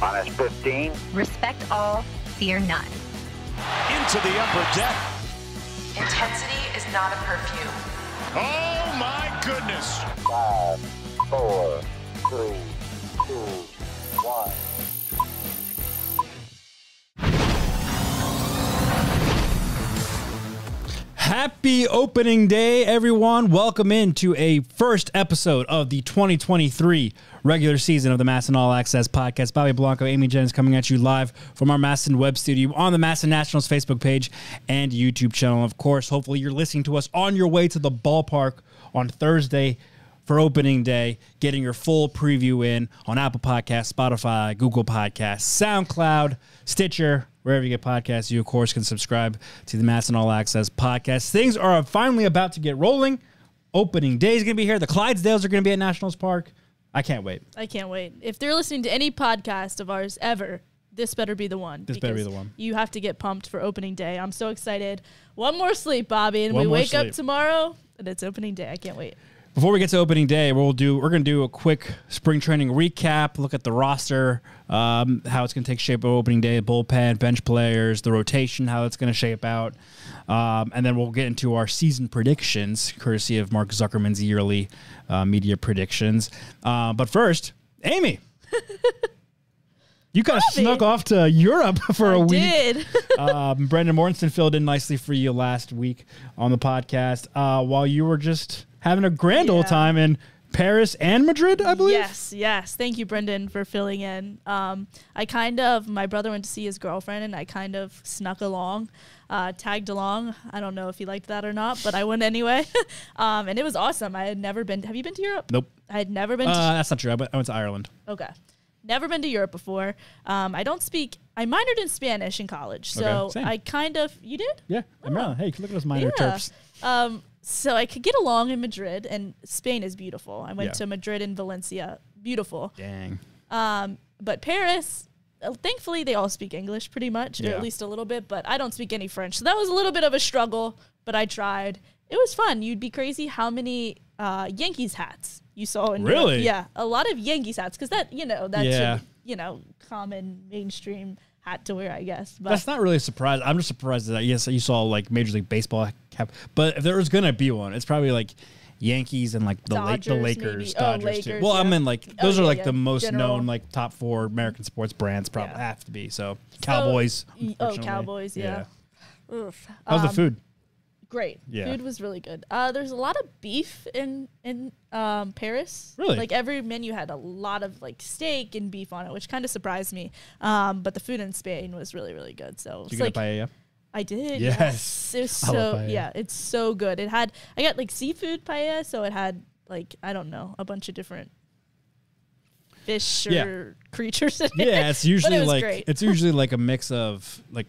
On S15. Respect all, fear none. Into the upper deck. Intensity is not a perfume. Oh my goodness. Five, four, three, two, one. Happy opening day, everyone. Welcome into a first episode of the 2023 regular season of the MASN All Access podcast. Bobby Blanco, Amy Jennings coming at you live from our MASN web studio on the MASN Nationals Facebook page and YouTube channel. Of course, hopefully you're listening to us on your way to the ballpark on Thursday for opening day, getting your full preview in on Apple Podcasts, Spotify, Google Podcasts, SoundCloud, Stitcher, wherever you get podcasts. You, of course, can subscribe to the MASN All Access podcast. Things are finally about to get rolling. Opening day is going to be here. The Clydesdales are going to be at Nationals Park. I can't wait. I can't wait. If they're listening to any podcast of ours ever, this better be the one. This better be the one. You have to get pumped for opening day. I'm so excited. One more sleep, Bobby, and One we wake sleep. up tomorrow and it's opening day. I can't wait. Before we get to opening day, we'll do we're going to do a quick spring training recap, look at the roster, um, how it's going to take shape of opening day, bullpen, bench players, the rotation, how it's going to shape out, um, and then we'll get into our season predictions, courtesy of Mark Zuckerman's yearly uh, media predictions. Uh, but first, Amy. You kind of snuck off to Europe for a I week. did. Um, Brendan Mortensen filled in nicely for you last week on the podcast uh, while you were just having a grand old time in Paris and Madrid, I believe. Yes, yes. Thank you, Brendan, for filling in. Um, I kind of, my brother went to see his girlfriend, and I kind of snuck along, uh, tagged along. I don't know if he liked that or not, but I went anyway. um, and it was awesome. I had never been. Have you been to Europe? Nope. I had never been. Uh, to that's not true. I went, I went to Ireland. Okay. Never been to Europe before. Um, I don't speak. I minored in Spanish in college, so Okay. I kind of. You did? Yeah, in Maryland. Hey, look at those minor Yeah. terps. Um, so I could get along in Madrid, and Spain is beautiful. I went Yeah. to Madrid and Valencia, beautiful. Dang. Um, but Paris, uh, thankfully, they all speak English pretty much, or at least a little bit. But I don't speak any French, so that was a little bit of a struggle. But I tried. It was fun. You'd be crazy how many uh, Yankees hats you saw in Europe. Really? Yeah, a lot of Yankees hats because that you know that's Yeah. a, you know common mainstream hat to wear, I guess. But That's not really a surprise. I'm just surprised that yes, you saw like Major League Baseball cap. But if there was gonna be one, it's probably like Yankees and like the La- the Lakers. Oh, Dodgers too. Lakers, Well, I yeah. mean like Oh, those are like yeah. the most General. known like top four American sports brands. Probably Yeah. have to be. So Cowboys. y- oh. Cowboys, yeah. Oof. How's the Um, food? Great. Yeah. Food was really good. Uh, there's a lot of beef in in um, Paris. Really? Like every menu had a lot of like steak and beef on it, which kind of surprised me. Um, but the food in Spain was really really good. So Did you like get a paella? I did. Yes. Yes. It was so yeah, it's so good. It had I got like seafood paella, so it had like I don't know a bunch of different fish or creatures in it. Yeah, it's usually was like great. it's usually like a mix of like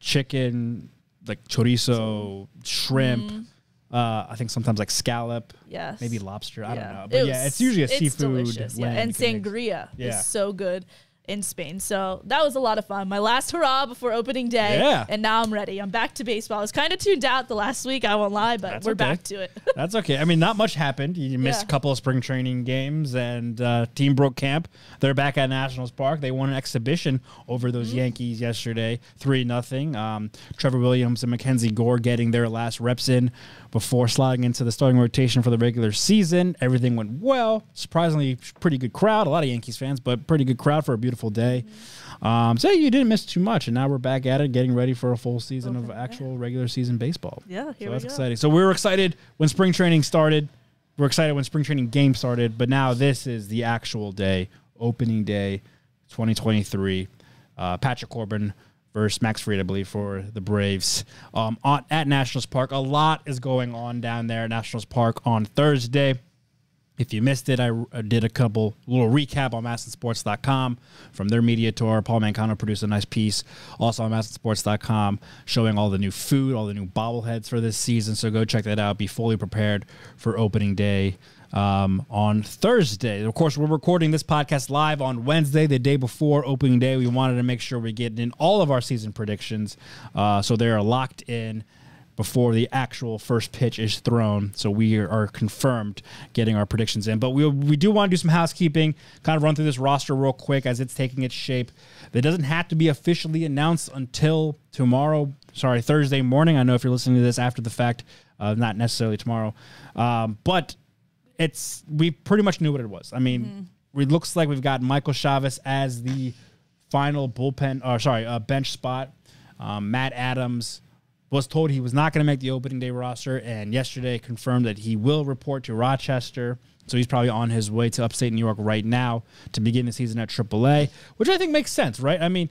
chicken, like chorizo, shrimp. Uh, I think sometimes like scallop. Yes. maybe lobster. I don't Yeah. know, It but yeah, was- it's usually a it's seafood. delicious, yeah. And mix. sangria Yeah. is so good in Spain. So that was a lot of fun. My last hurrah before opening day. Yeah. And now I'm ready. I'm back to baseball. I was kind of tuned out the last week, I won't lie, but That's we're okay. back to it. That's okay. I mean, not much happened. You missed Yeah. a couple of spring training games, and uh, team broke camp. They're back at Nationals Park. They won an exhibition over those Mm-hmm. Yankees yesterday, three nothing. Um, Trevor Williams and Mackenzie Gore getting their last reps in before sliding into the starting rotation for the regular season. Everything went well. Surprisingly, pretty good crowd. A lot of Yankees fans, but pretty good crowd for a beautiful day. Um, so you didn't miss too much, and now we're back at it, getting ready for a full season of actual regular season baseball. Yeah, so here we that's go. exciting. So we were excited when spring training started. We're excited when spring training game started, but now this is the actual day, opening day, 2023. Uh, Patrick Corbin versus Max Fried, I believe, for the Braves um, on, at Nationals Park. A lot is going on down there at Nationals Park on Thursday. If you missed it, I did a couple little recap on MASNsports.com from their media tour. Paul Mancano produced a nice piece also on MASNsports.com showing all the new food, all the new bobbleheads for this season. So go check that out. Be fully prepared for opening day um, on Thursday. Of course, we're recording this podcast live on Wednesday, the day before opening day. We wanted to make sure we get in all of our season predictions uh, so they are locked in before the actual first pitch is thrown. So we are confirmed getting our predictions in. But we we do want to do some housekeeping, kind of run through this roster real quick as it's taking its shape. That doesn't have to be officially announced until tomorrow. Sorry, Thursday morning. I know if you're listening to this after the fact, uh, not necessarily tomorrow, um, but it's we pretty much knew what it was. I mean, it looks like we've got Michael Chavis as the final bullpen, or sorry, uh, bench spot. Um, Matt Adams was told he was not going to make the opening day roster, and yesterday confirmed that he will report to Rochester. So he's probably on his way to upstate New York right now to begin the season at AAA, which I think makes sense, right? I mean,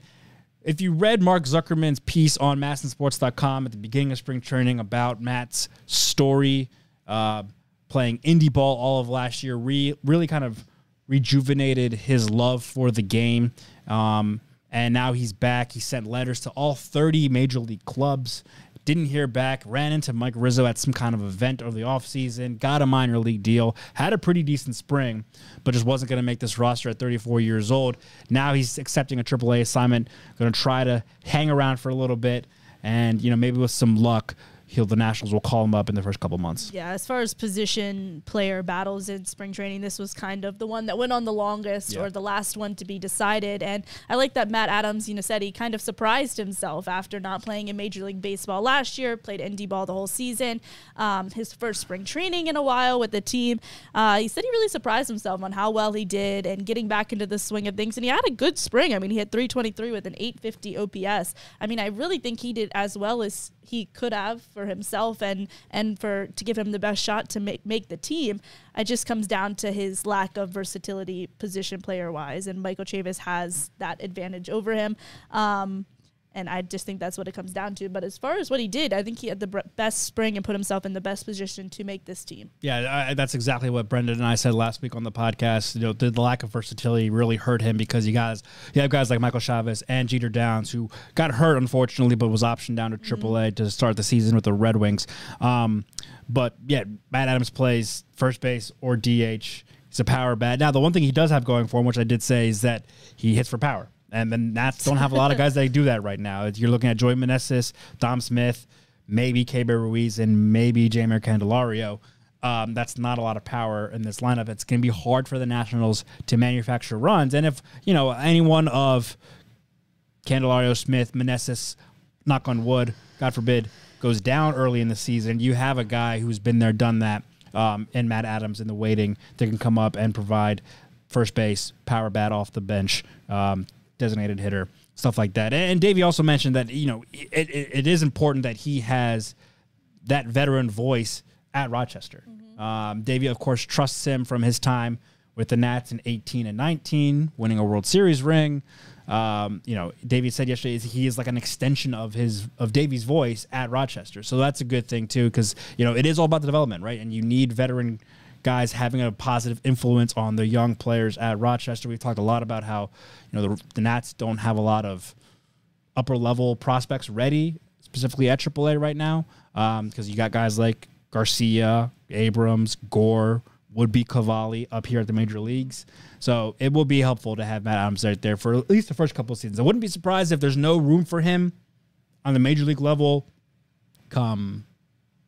if you read Mark Zuckerman's piece on masnsports.com at the beginning of spring training about Matt's story, uh, playing indie ball all of last year, re- really kind of rejuvenated his love for the game. Um, and now he's back. He sent letters to all 30 major league clubs. Didn't hear back. Ran into Mike Rizzo at some kind of event over the offseason. Got a minor league deal. Had a pretty decent spring, but just wasn't going to make this roster at 34 years old. Now he's accepting a AAA assignment. Going to try to hang around for a little bit. And, you know, maybe with some luck, he'll the Nationals will call him up in the first couple months. Yeah, as far as position player battles in spring training, this was kind of the one that went on the longest Yeah. or the last one to be decided. And I like that Matt Adams, you know, said he kind of surprised himself after not playing in Major League Baseball last year, played indie ball the whole season. Um, his first spring training in a while with the team. Uh, he said he really surprised himself on how well he did and getting back into the swing of things. And he had a good spring. I mean, he had 323 with an 850 OPS. I mean, I really think he did as well as he could have for himself and and for to give him the best shot to make make the team. It just comes down to his lack of versatility position player wise, and Michael Chavis has that advantage over him. Um, and I just think that's what it comes down to. But as far as what he did, I think he had the best spring and put himself in the best position to make this team. Yeah, I, that's exactly what Brendan and I said last week on the podcast. You know, the, the lack of versatility really hurt him because you guys, you have guys like Michael Chavis and Jeter Downs who got hurt unfortunately, but was optioned down to AAA to start the season with the Red Wings. Um, but yeah, Matt Adams plays first base or DH. He's a power bat. Now, the one thing he does have going for him, which I did say, is that he hits for power. And then Nats don't have a lot of guys that do that right now. You're looking at Joey Meneses, Dom Smith, maybe Keibert Ruiz, and maybe Jeimer Candelario. Um, that's not a lot of power in this lineup. It's going to be hard for the Nationals to manufacture runs. And if, you know, anyone of Candelario, Smith, Meneses, knock on wood, God forbid, goes down early in the season, you have a guy who's been there, done that, um, and Matt Adams in the waiting that can come up and provide first base, power bat off the bench, um, designated hitter, stuff like that. And, Davey also mentioned that, you know, it, it, it is important that he has that veteran voice at Rochester. Um, Davey, of course, trusts him from his time with the Nats in 18 and 19, winning a World Series ring. Um, you know, Davey said yesterday is he is like an extension of his of Davey's voice at Rochester, so that's a good thing too because you know it is all about the development, right? And you need veteran guys having a positive influence on the young players at Rochester. We've talked a lot about how you know the, the Nats don't have a lot of upper level prospects ready, specifically at AAA right now, um, because you got guys like Garcia, Abrams, Gore, would be Cavalli up here at the major leagues. So it will be helpful to have Matt Adams right there for at least the first couple of seasons. I wouldn't be surprised if there's no room for him on the major league level come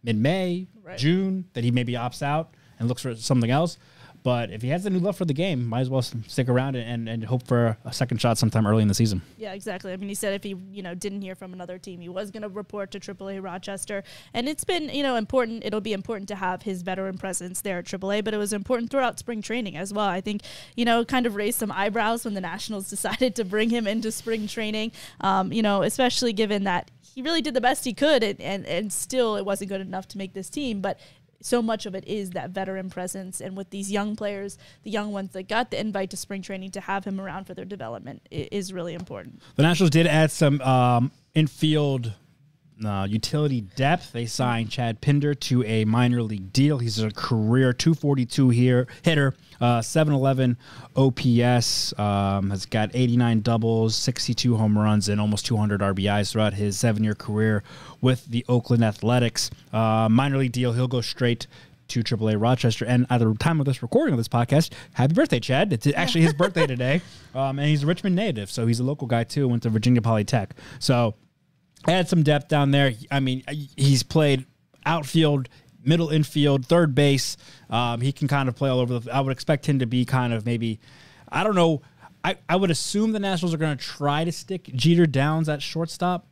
mid May, Right. June, that he maybe opts out and looks for something else. But if he has new love for the game, might as well stick around and, and hope for a second shot sometime early in the season. Yeah, exactly. I mean, he said if he, you know, didn't hear from another team, he was going to report to AAA Rochester. And it's been, you know, important. It'll be important to have his veteran presence there at AAA, but it was important throughout spring training as well. I think, you know, kind of raised some eyebrows when the Nationals decided to bring him into spring training. Um, you know, especially given that he really did the best he could, and, and and still it wasn't good enough to make this team, but so much of it is that veteran presence and with these young players the young ones that got the invite to spring training to have him around for their development is really important. The Nationals did add some um, infield uh, utility depth. They signed Chad Pinder to a minor league deal. He's a career 242 here hitter, uh, 711 OPS. Um, has got 89 doubles, 62 home runs, and almost 200 RBIs throughout his seven-year career with the Oakland Athletics. Uh, minor league deal. He'll go straight to AAA Rochester. And at the time of this recording of this podcast, happy birthday, Chad. It's actually his birthday today. Um, and he's a Richmond native, so he's a local guy too. Went to Virginia Polytech. So add some depth down there. I mean, he's played outfield, middle infield, third base. Um, he can kind of play all over. The, I would expect him to be kind of maybe, I don't know. I, I would assume the Nationals are going to try to stick Jeter Downs at shortstop.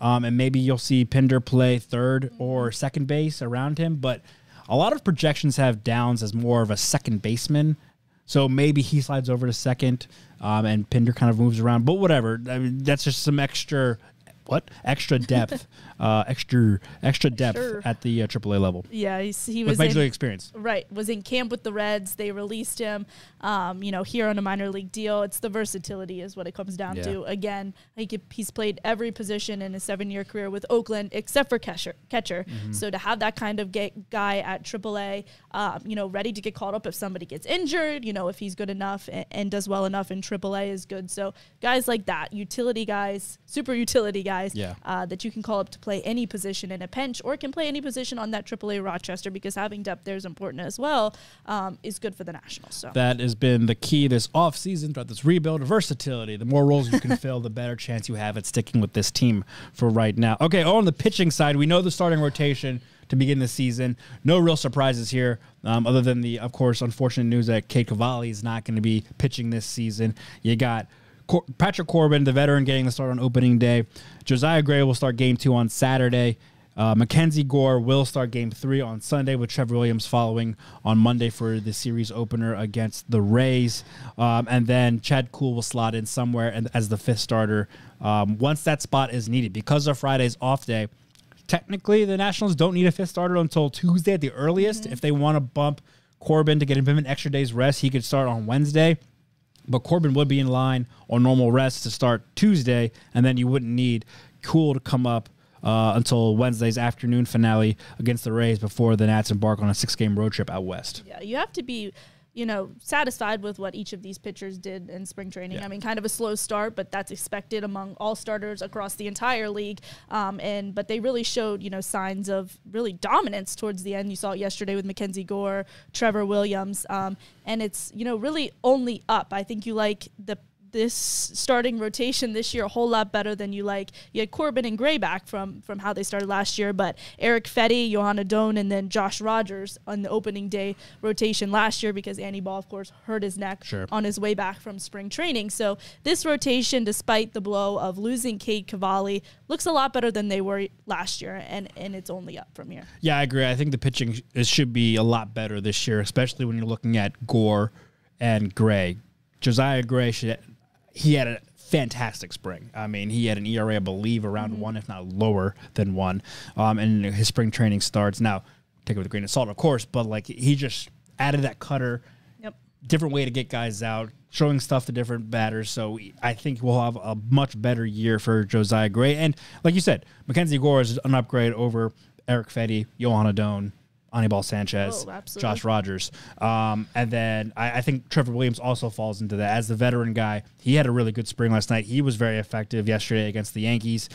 Um, and maybe you'll see Pinder play third or second base around him. But a lot of projections have Downs as more of a second baseman. So maybe he slides over to second um, and Pinder kind of moves around. But whatever. I mean, that's just some extra what extra depth, uh, extra extra depth Sure. at the uh, AAA level Yeah, he's, he with was major in, league experience. Right, was in camp with the Reds. They released him, um, you know, here on a minor league deal. It's the versatility is what it comes down Yeah. to. Again, he could, he's played every position in his seven-year career with Oakland except for catcher. Catcher. Mm-hmm. So to have that kind of guy at AAA, um, you know, ready to get called up if somebody gets injured, you know, if he's good enough and, and does well enough in AAA is good. So guys like that, utility guys, super utility guys, Yeah. uh, that you can call up to play any position in a pinch or can play any position on that AAA Rochester because having depth there is important as well, um, is good for the Nationals. So That has been the key this offseason throughout this rebuild. Versatility. The more roles you can fill, the better chance you have at sticking with this team for right now. Okay, on the pitching side, we know the starting rotation to begin the season. No real surprises here, um, other than the, of course, unfortunate news that Cade Cavalli is not going to be pitching this season. You got Cor- Patrick Corbin, the veteran, getting the start on opening day. Josiah Gray will start game two on Saturday. Uh, Mackenzie Gore will start game three on Sunday with Trevor Williams following on Monday for the series opener against the Rays. Um, and then Chad Kuhl will slot in somewhere and, as the fifth starter um, once that spot is needed. Because of Friday's off day, technically the Nationals don't need a fifth starter until Tuesday at the earliest. If they want to bump Corbin to get him an extra day's rest, he could start on Wednesday. But Corbin would be in line on normal rest to start Tuesday, and then you wouldn't need Kuhl to come up uh, until Wednesday's afternoon finale against the Rays before the Nats embark on a six-game road trip out west. yeah, you have to be, you know, satisfied with what each of these pitchers did in spring training. Yeah. I mean, kind of a slow start, but that's expected among all starters across the entire league. Um, and but they really showed, you know, signs of really dominance towards the end. You saw it yesterday with Mackenzie Gore, Trevor Williams, um, and it's you know really only up. I think you like the this starting rotation this year a whole lot better than you like. You had Corbin and Gray back from from how they started last year, but Erick Fedde, Joan Adon, and then Josh Rogers on the opening day rotation last year because Anibal, of course, hurt his neck Sure. on his way back from spring training. So this rotation, despite the blow of losing Cade Cavalli, looks a lot better than they were last year, and and it's only up from here. Yeah, I agree. I think the pitching it should be a lot better this year, especially when you're looking at Gore and Gray. Josiah Gray should he had a fantastic spring. I mean, he had an ERA, I believe, around one, if not lower than one. Um, and his spring training starts now. Take it with a grain of salt, of course, but like he just added that cutter Yep. different way to get guys out, showing stuff to different batters. So I think we'll have a much better year for Josiah Gray. And like you said, Mackenzie Gore is an upgrade over Erick Fedde, Joan Adon, Anibal Sanchez, Oh. Josh Rogers. Um, and then I, I think Trevor Williams also falls into that. As the veteran guy, he had a really good spring last night. He was very effective yesterday against the Yankees.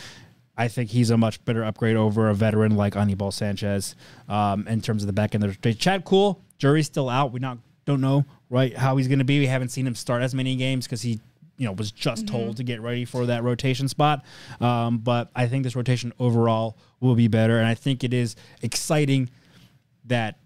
I think he's a much better upgrade over a veteran like Anibal Sanchez um, in terms of the back end. of the Chad Kuhl, jury's still out. We not don't know right how he's going to be. We haven't seen him start as many games because he you know was just told to get ready for that rotation spot. Um, but I think this rotation overall will be better, and I think it is exciting that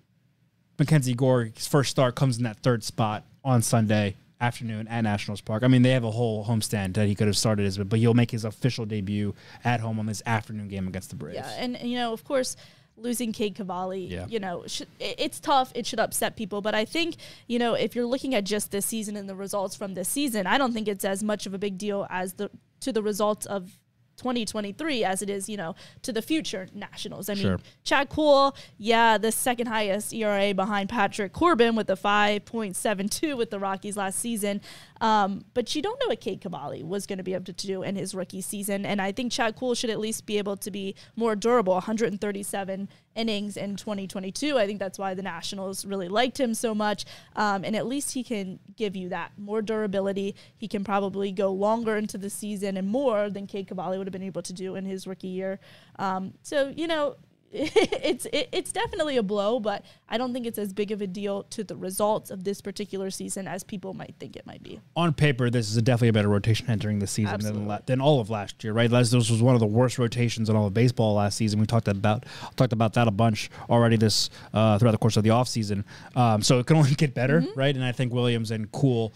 Mackenzie Gore's first start comes in that third spot on Sunday afternoon at Nationals Park. I mean, they have a whole homestand that he could have started as, but he'll make his official debut at home on this afternoon game against the Braves. Yeah, and you know, of course, losing Cade Cavalli, Yeah. you know, it's tough. It should upset people, but I think you know, if you're looking at just this season and the results from this season, I don't think it's as much of a big deal as the to the results of. 2023 as it is, you know, to the future Nationals. I mean, Sure. Chad Kuhl, yeah, the second highest ERA behind Patrick Corbin with a 5.72 with the Rockies last season. Um, but you don't know what Cade Cavalli was going to be able to do in his rookie season. And I think Chad Kuhl should at least be able to be more durable 137 innings in 2022. I think that's why the Nationals really liked him so much. Um, and at least he can give you that more durability. He can probably go longer into the season and more than Cade Cavalli would have been able to do in his rookie year. Um, so, you know, it's it, it's definitely a blow, but I don't think it's as big of a deal to the results of this particular season as people might think it might be. On paper, this is a definitely a better rotation entering the season than, Absolutely. than all of last year, right? Last this was one of the worst rotations in all of baseball last season. We talked about talked about that a bunch already this uh, throughout the course of the offseason. Um, so it can only get better, right? And I think Williams and Kuhl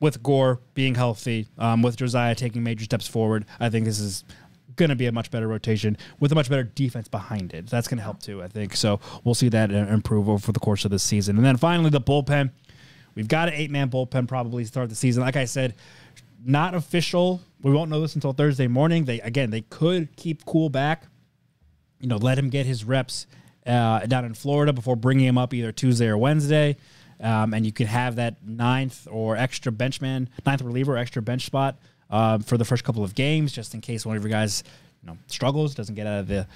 with Gore being healthy, um, with Josiah taking major steps forward, I think this is going to be a much better rotation with a much better defense behind it. That's going to help too, I think. So we'll see that uh, improve over the course of the season. And then finally, the bullpen. We've got an eight man bullpen probably start the season. Like I said, not official. We won't know this until Thursday morning. They again, they could keep Kuhl back you know, let him get his reps uh, down in Florida before bringing him up either Tuesday or Wednesday. Um, and you could have that ninth or extra benchman, ninth reliever, extra bench spot uh, for the first couple of games, just in case one of your guys, you know, struggles, doesn't get out of the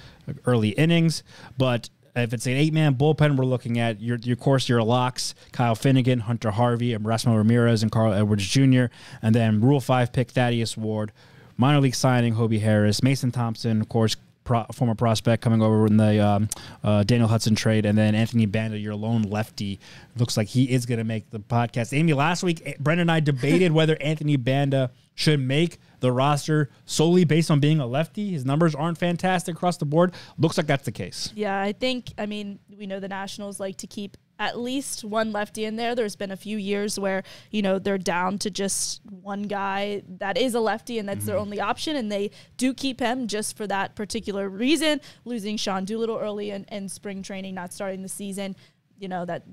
early innings. But if it's an eight-man bullpen, we're looking at your, your course, your locks: Kyle Finnegan, Hunter Harvey, Erasmo Ramirez, and Carl Edwards Jr. And then Rule Five pick Thaddeus Ward, minor league signing Hobie Harris, Mason Thompson, of course, pro, former prospect coming over in the um, uh, Daniel Hudson trade, and then Anthony Banda, your lone lefty, looks like he is going to make the podcast. Amy, last week, eh, Brendan and I debated whether Anthony Banda should make the roster solely based on being a lefty. His numbers aren't fantastic across the board. Looks like that's the case. Yeah, I think, I mean, we know the Nationals like to keep at least one lefty in there. There's been a few years where, you know, they're down to just one guy that is a lefty and that's their mm-hmm. only option. And they do keep him just for that particular reason. Losing Sean Doolittle early in, in spring training, not starting the season, you know, that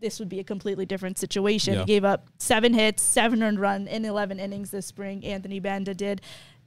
this would be a completely different situation. Yeah. He gave up seven hits, seven earned run in 11 innings this spring. Anthony Banda did.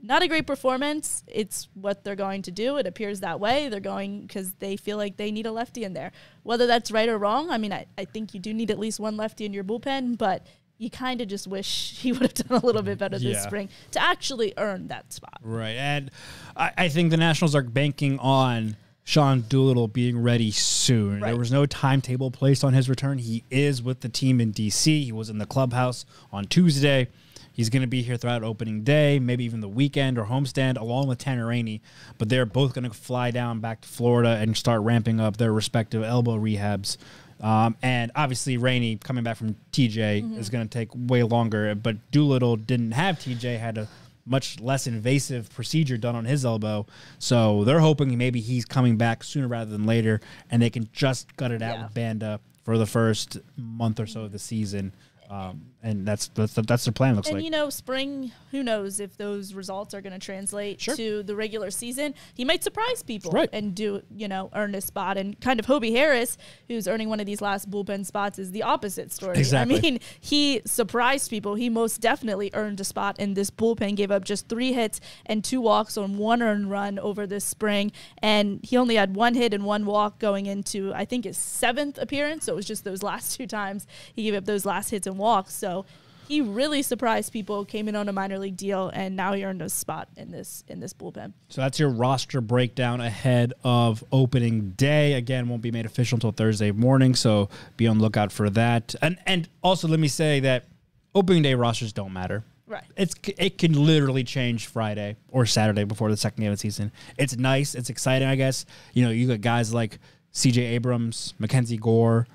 Not a great performance. It's what they're going to do. It appears that way. They're going because they feel like they need a lefty in there. Whether that's right or wrong, I mean, I, I think you do need at least one lefty in your bullpen, but you kind of just wish he would have done a little bit better this Yeah. spring to actually earn that spot. Right. And I, I think the Nationals are banking on Sean Doolittle being ready soon. There was no timetable placed on his return. He is with the team in DC. He was in the clubhouse on Tuesday. He's going to be here throughout opening day, maybe even the weekend or homestand, along with Tanner Rainey. But they're both going to fly down back to Florida and start ramping up their respective elbow rehabs. Um, and obviously, Rainey coming back from TJ is going to take way longer. But Doolittle didn't have TJ, had a much less invasive procedure done on his elbow. So they're hoping maybe he's coming back sooner rather than later, and they can just gut it out Yeah. with Banda for the first month or so of the season. Um, and that's that's that's their plan. Looks And like. you know, spring, who knows if those results are going to translate Sure. to the regular season. He might surprise people Right. and do, you know, earn a spot. And kind of Hobie Harris, who's earning one of these last bullpen spots, is the opposite story. Exactly. I mean, he surprised people. He most definitely earned a spot in this bullpen, gave up just three hits and two walks on one earned run over this spring. And he only had one hit and one walk going into, I think, his seventh appearance. So it was just those last two times he gave up those last hits and walks. So he really surprised people, came in on a minor league deal, and now he earned a spot in this in this bullpen. So that's your roster breakdown ahead of opening day. Again, won't be made official until Thursday morning, so be on the lookout for that. And and also let me say that opening day rosters don't matter. Right. It's it can literally change Friday or Saturday before the second game of the season. It's nice, it's exciting, I guess. You know, you got guys like C.J. Abrams, Mackenzie Gore,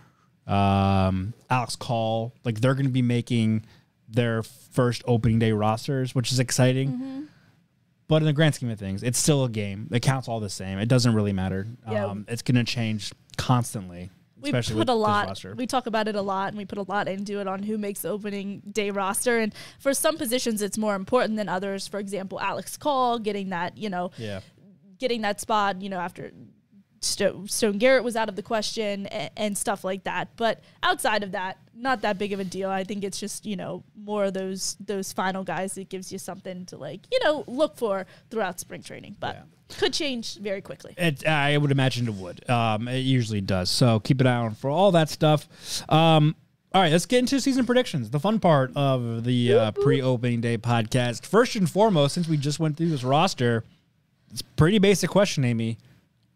um, Alex Call. Like they're going to be making their first opening day rosters, which is exciting. Mm-hmm. But in the grand scheme of things, it's still a game. It counts all the same. It doesn't really matter. Yeah. Um, it's going to change constantly, We put a lot. We talk about it a lot, and we put a lot into it on who makes the opening day roster. And for some positions, it's more important than others. For example, Alex Call getting that, you know, yeah. getting that spot, you know, after Sto- Stone Garrett was out of the question and, and stuff like that. But outside of that, not that big of a deal. I think it's just you know more of those those final guys that gives you something to like you know look for throughout spring training. But could change very quickly. It, I would imagine it would. Um, it usually does. So keep an eye on for all that stuff. Um, all right, let's get into season predictions. The fun part of the uh, pre-opening day podcast. First and foremost, since we just went through this roster, it's pretty basic question, Amy.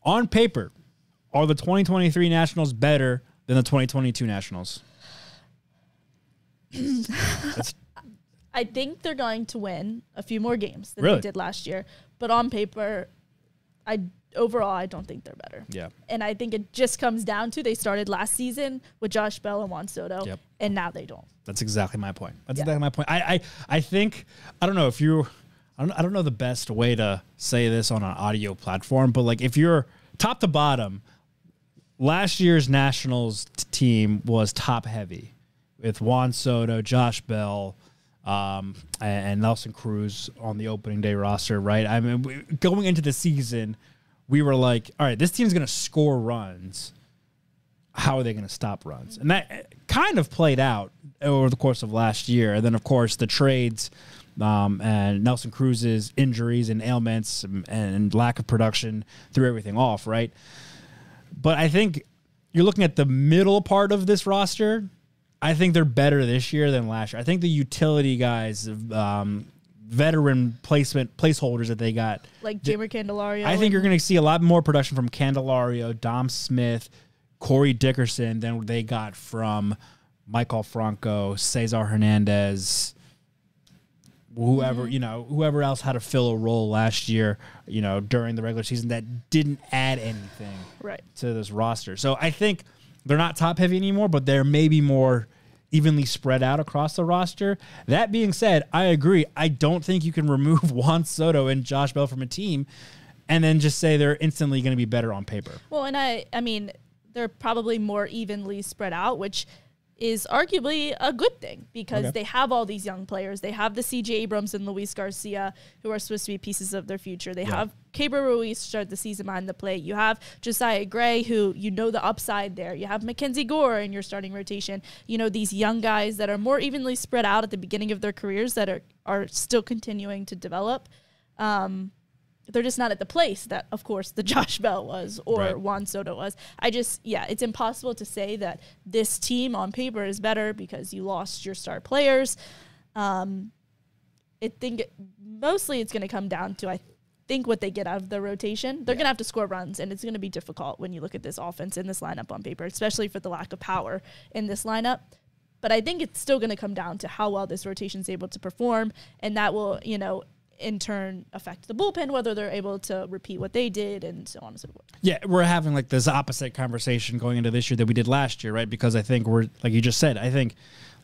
On paper, are the 2023 Nationals better than the 2022 Nationals? I think they're going to win a few more games than Really? they did last year. But on paper, I overall, I don't think they're better. Yeah. And I think it just comes down to they started last season with Josh Bell and Juan Soto, Yep. and now they don't. That's exactly my point. That's Yeah. exactly my point. I, I, I think I don't know if you, I don't, I don't know the best way to say this on an audio platform, but like if you're top to bottom, last year's Nationals t- team was top heavy with Juan Soto, Josh Bell, um, and, Nelson Cruz on the opening day roster. Right? I mean, we, going into the season, we were like, all right, this team's going to score runs how are they going to stop runs? And that uh, kind of played out over the course of last year. And then, of course, the trades um, and Nelson Cruz's injuries and ailments and, and lack of production threw everything off, right? But I think you're looking at the middle part of this roster. I think they're better this year than last year. I think the utility guys, um, veteran placement placeholders that they got, Like Jeimer Candelario. I think you're going to see a lot more production from Candelario, Dom Smith, Corey Dickerson than they got from Maikel Franco, Cesar Hernandez, whoever mm-hmm. you know, whoever else had to fill a role last year, you know, during the regular season that didn't add anything Right. to this roster. So I think they're not top heavy anymore, but they're maybe more evenly spread out across the roster. That being said, I agree. I don't think you can remove Juan Soto and Josh Bell from a team and then just say they're instantly going to be better on paper. Well, and I, I mean, they're probably more evenly spread out, which is arguably a good thing because Okay. they have all these young players. They have the CJ Abrams and Luis Garcia, who are supposed to be pieces of their future. They Yeah. have Keibert Ruiz to start the season behind the plate. You have Josiah Gray, who you know the upside there. You have Mackenzie Gore in your starting rotation. You know these young guys that are more evenly spread out at the beginning of their careers that are are still continuing to develop. Um, they're just not at the place that, of course, the Josh Bell was or Right. Juan Soto was. I just, yeah, it's impossible to say that this team on paper is better because you lost your star players. Um, I think it, mostly it's going to come down to I think what they get out of the rotation. They're going to have to score runs, and it's going to be difficult when you look at this offense in this lineup on paper, especially for the lack of power in this lineup. But I think it's still going to come down to how well this rotation is able to perform, and that will, you know, in turn affect the bullpen, whether they're able to repeat what they did, and so on and so forth. Yeah, we're having like this opposite conversation going into this year that we did last year, right? Because I think we're like you just said. I think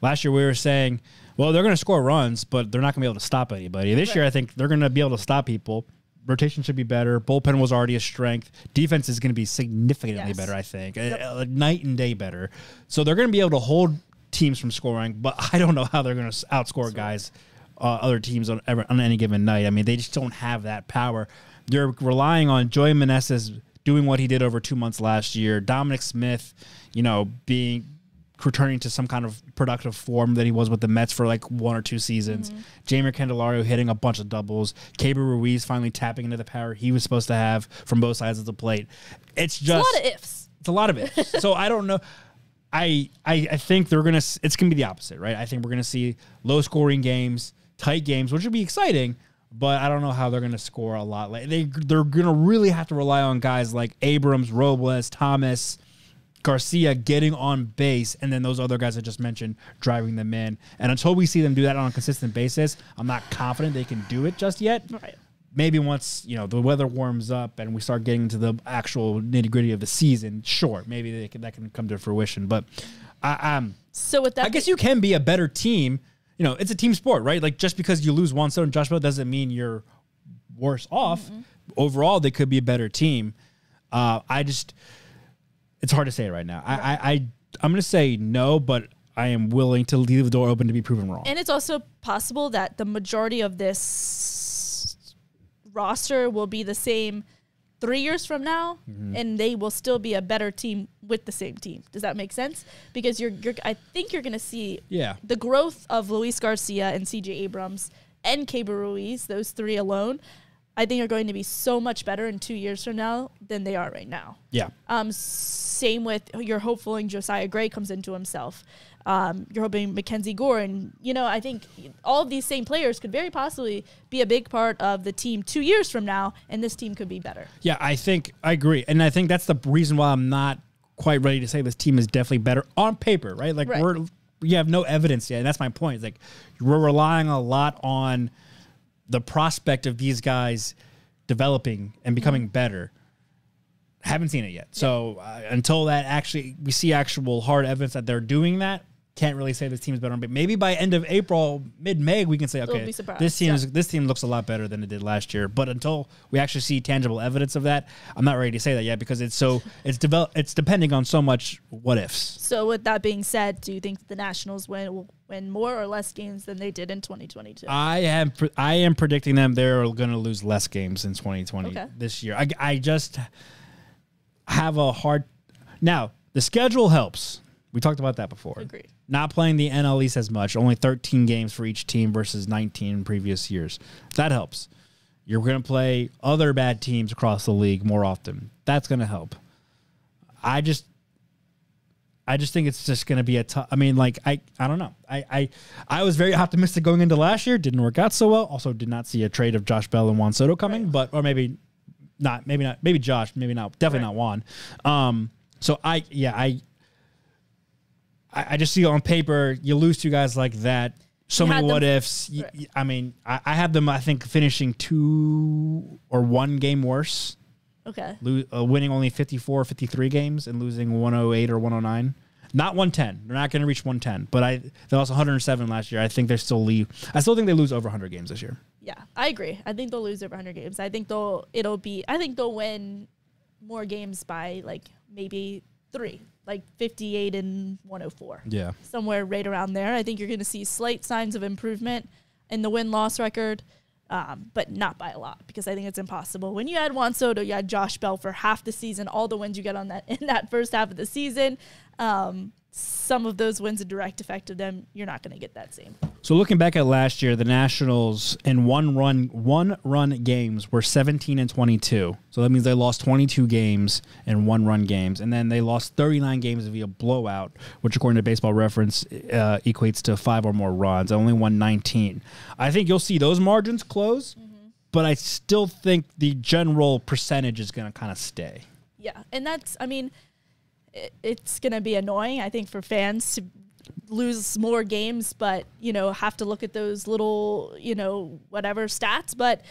last year we were saying, well, they're going to score runs, but they're not going to be able to stop anybody. This year, I think they're going to be able to stop people. Rotation should be better. Bullpen was already a strength. Defense is going to be significantly Yes. better, I think, Uh, like night and day better. So they're going to be able to hold teams from scoring, but I don't know how they're going to outscore guys, uh, other teams on, ever, on any given night. I mean, they just don't have that power. They're relying on Joey Meneses doing what he did over two months last year. Dominic Smith, you know, being returning to some kind of productive form that he was with the Mets for like one or two seasons. Jeimer Candelario hitting a bunch of doubles. Keibert Ruiz finally tapping into the power he was supposed to have from both sides of the plate. It's It's a lot of ifs. it's a lot of ifs. so I don't know. I, I I think they're gonna. It's gonna be the opposite, right? I think we're gonna see low scoring games, tight games, which would be exciting. But I don't know how they're gonna score a lot. Like they they're gonna really have to rely on guys like Abrams, Robles, Thomas, Garcia getting on base, and then those other guys I just mentioned driving them in. And until we see them do that on a consistent basis, I'm not confident they can do it just yet Right. maybe once you know the weather warms up and we start getting into the actual nitty gritty of the season, sure, maybe they can, that can come to fruition. But I, um, So with that, I guess you can be a better team. You know, it's a team sport, right? Like just because you lose Juan Soto and Josh Bell doesn't mean you're worse off. Overall, they could be a better team. Uh, I just, it's hard to say right now. I, I, I, I'm going to say no, but I am willing to leave the door open to be proven wrong. And it's also possible that the majority of this roster will be the same three years from now, and they will still be a better team with the same team. Does that make sense? Because you're, you're I think you're going to see Yeah. the growth of Luis Garcia and CJ Abrams and Keibert Ruiz, those three alone. I think are going to be so much better in two years from now than they are right now. yeah. Um, same with you're hoping Josiah Gray comes into himself. Um, you're hoping Mackenzie Gore, and you know I think all of these same players could very possibly be a big part of the team two years from now, and this team could be better. Yeah, I think I agree, and I think that's the reason why I'm not quite ready to say this team is definitely better on paper, right? Like Right. we're we have no evidence yet, and that's my point. It's like we're relying a lot on the prospect of these guys developing and becoming better. Haven't seen it yet. So uh, until that actually we see actual hard evidence that they're doing that, can't really say this team's better. But maybe by end of April, mid May, we can say, okay, this team is this team looks a lot better than it did last year. But until we actually see tangible evidence of that, I'm not ready to say that yet because it's so it's develop it's depending on so much what ifs. So with that being said, do you think the Nationals win will win more or less games than they did in 2022? I am pre- I am predicting them they're going to lose less games in 2020 Okay. this year. I, I just have a hard now. The schedule helps. We talked about that before. Agreed. Not playing the NL East as much, only 13 games for each team versus 19 in previous years. That helps. You're going to play other bad teams across the league more often. That's going to help. I just I just think it's just going to be a tough. I mean, like I, I don't know. I, I, I was very optimistic going into last year. Didn't work out so well. Also, did not see a trade of Josh Bell and Juan Soto coming, but or maybe not. Maybe not. Maybe Josh. Maybe not. Definitely not Juan. Um. So I, yeah, I, I, I just see on paper you lose two guys like that. So You many what them- ifs. I mean, I, I have them. I think finishing two or one game worse Okay. lo- uh, winning only 54 53 games and losing 108 or 109 not 110 they're not going to reach 110 but i they lost 107 last year i think they're still leave i still think they lose over 100 games this year Yeah, I agree. I think they'll lose over 100 games. I think they'll it'll be I think they'll win more games by like maybe 3, like 58 and 104. yeah Somewhere right around there. I think you're going to see slight signs of improvement in the win-loss record. Um, but not by a lot because I think it's impossible. When you had Juan Soto, you had Josh Bell for half the season, all the wins you get on that in that first half of the season. Um, some of those wins a direct effect of them, you're not going to get that same. so looking back at last year the nationals in one run one run games were 17 and 22 so that means they lost 22 games in one run games and then they lost 39 games via blowout which according to baseball reference uh, equates to five or more runs. I only won 19 i think you'll see those margins close but i still think the general percentage is going to kind of stay. Yeah, and that's I mean, it, it's gonna be annoying. I think for fans to lose more games, but you know have to look at those little you know whatever stats, but.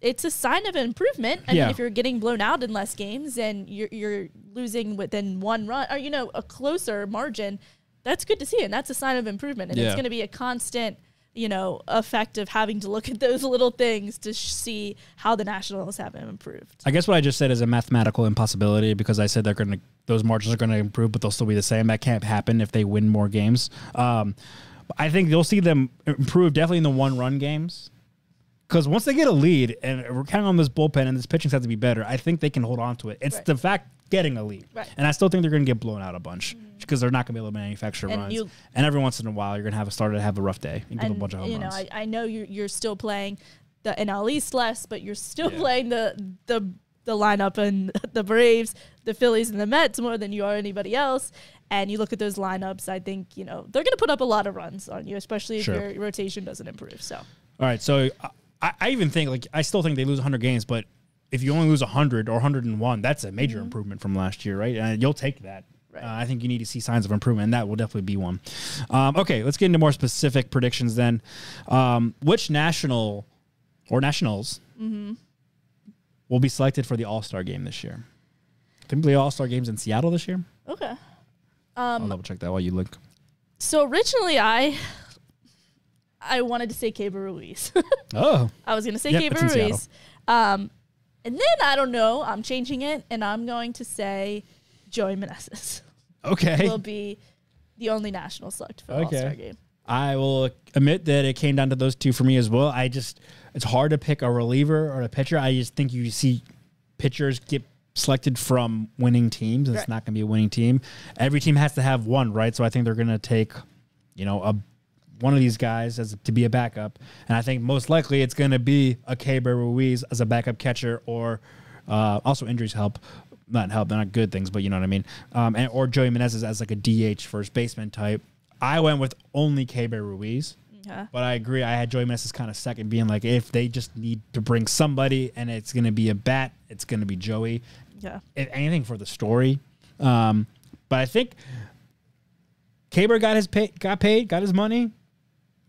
It's a sign of improvement. I Yeah. mean, if you're getting blown out in less games and you're, you're losing within one run or, you know, a closer margin, that's good to see. And that's a sign of improvement. And Yeah. it's going to be a constant, you know, effect of having to look at those little things to sh- see how the Nationals have improved. I guess what I just said is a mathematical impossibility because I said they're going to those margins are going to improve, but they'll still be the same. That can't happen if they win more games. Um, I think you'll see them improve definitely in the one run games because once they get a lead and we're counting on this bullpen and this pitching has to be better, I think they can hold on to it. It's Right. the fact getting a lead, Right. and I still think they're going to get blown out a bunch mm-hmm. because they're not going to be able to manufacture And runs. you- and every once in a while, you're going to have a starter to have a rough day and give a bunch of home you know, runs. I, I know you're, you're still playing the NL East less, but you're still Yeah. playing the the the lineup and the Braves, the Phillies, and the Mets more than you are anybody else. And you look at those lineups, I think you know they're going to put up a lot of runs on you, especially if Sure. your rotation doesn't improve. So All right, so uh, I, I even think like I still think they lose 100 games, but if you only lose 100 or 101, that's a major improvement from last year, right? And you'll take that. Right. Uh, I think you need to see signs of improvement, and that will definitely be one. Um, okay, let's get into more specific predictions then. Um, which national or nationals will be selected for the All Star game this year? Can think the All Star game's in Seattle this year. okay. I'll double check that while you look. So originally, I I wanted to say Keibert Ruiz. Oh, I was going to say Yep, Keibert it's in Seattle. Ruiz. Um, and then I don't know. I'm changing it, and I'm going to say Joey Meneses. okay. will be the only national select for the Okay. All Star game. I will admit that it came down to those two for me as well. I just it's hard to pick a reliever or a pitcher. I just think you see pitchers get selected from winning teams. and It's not going to be a winning team. Every team has to have one, right? So I think they're going to take, you know, a one of these guys as to be a backup, and I think most likely it's going to be a Keibert Ruiz as a backup catcher, or uh, also injuries help. Not help, they're not good things, but you know what I mean. Um, and or Joey Meneses as like a DH first baseman type. I went with only Keibert Ruiz. Okay. But I agree. I had Joey Meneses kind of second, being like, if they just need to bring somebody and it's going to be a bat, it's going to be Joey. Yeah. If anything for the story. Um, but I think Keibert got his pay, got paid, got his money.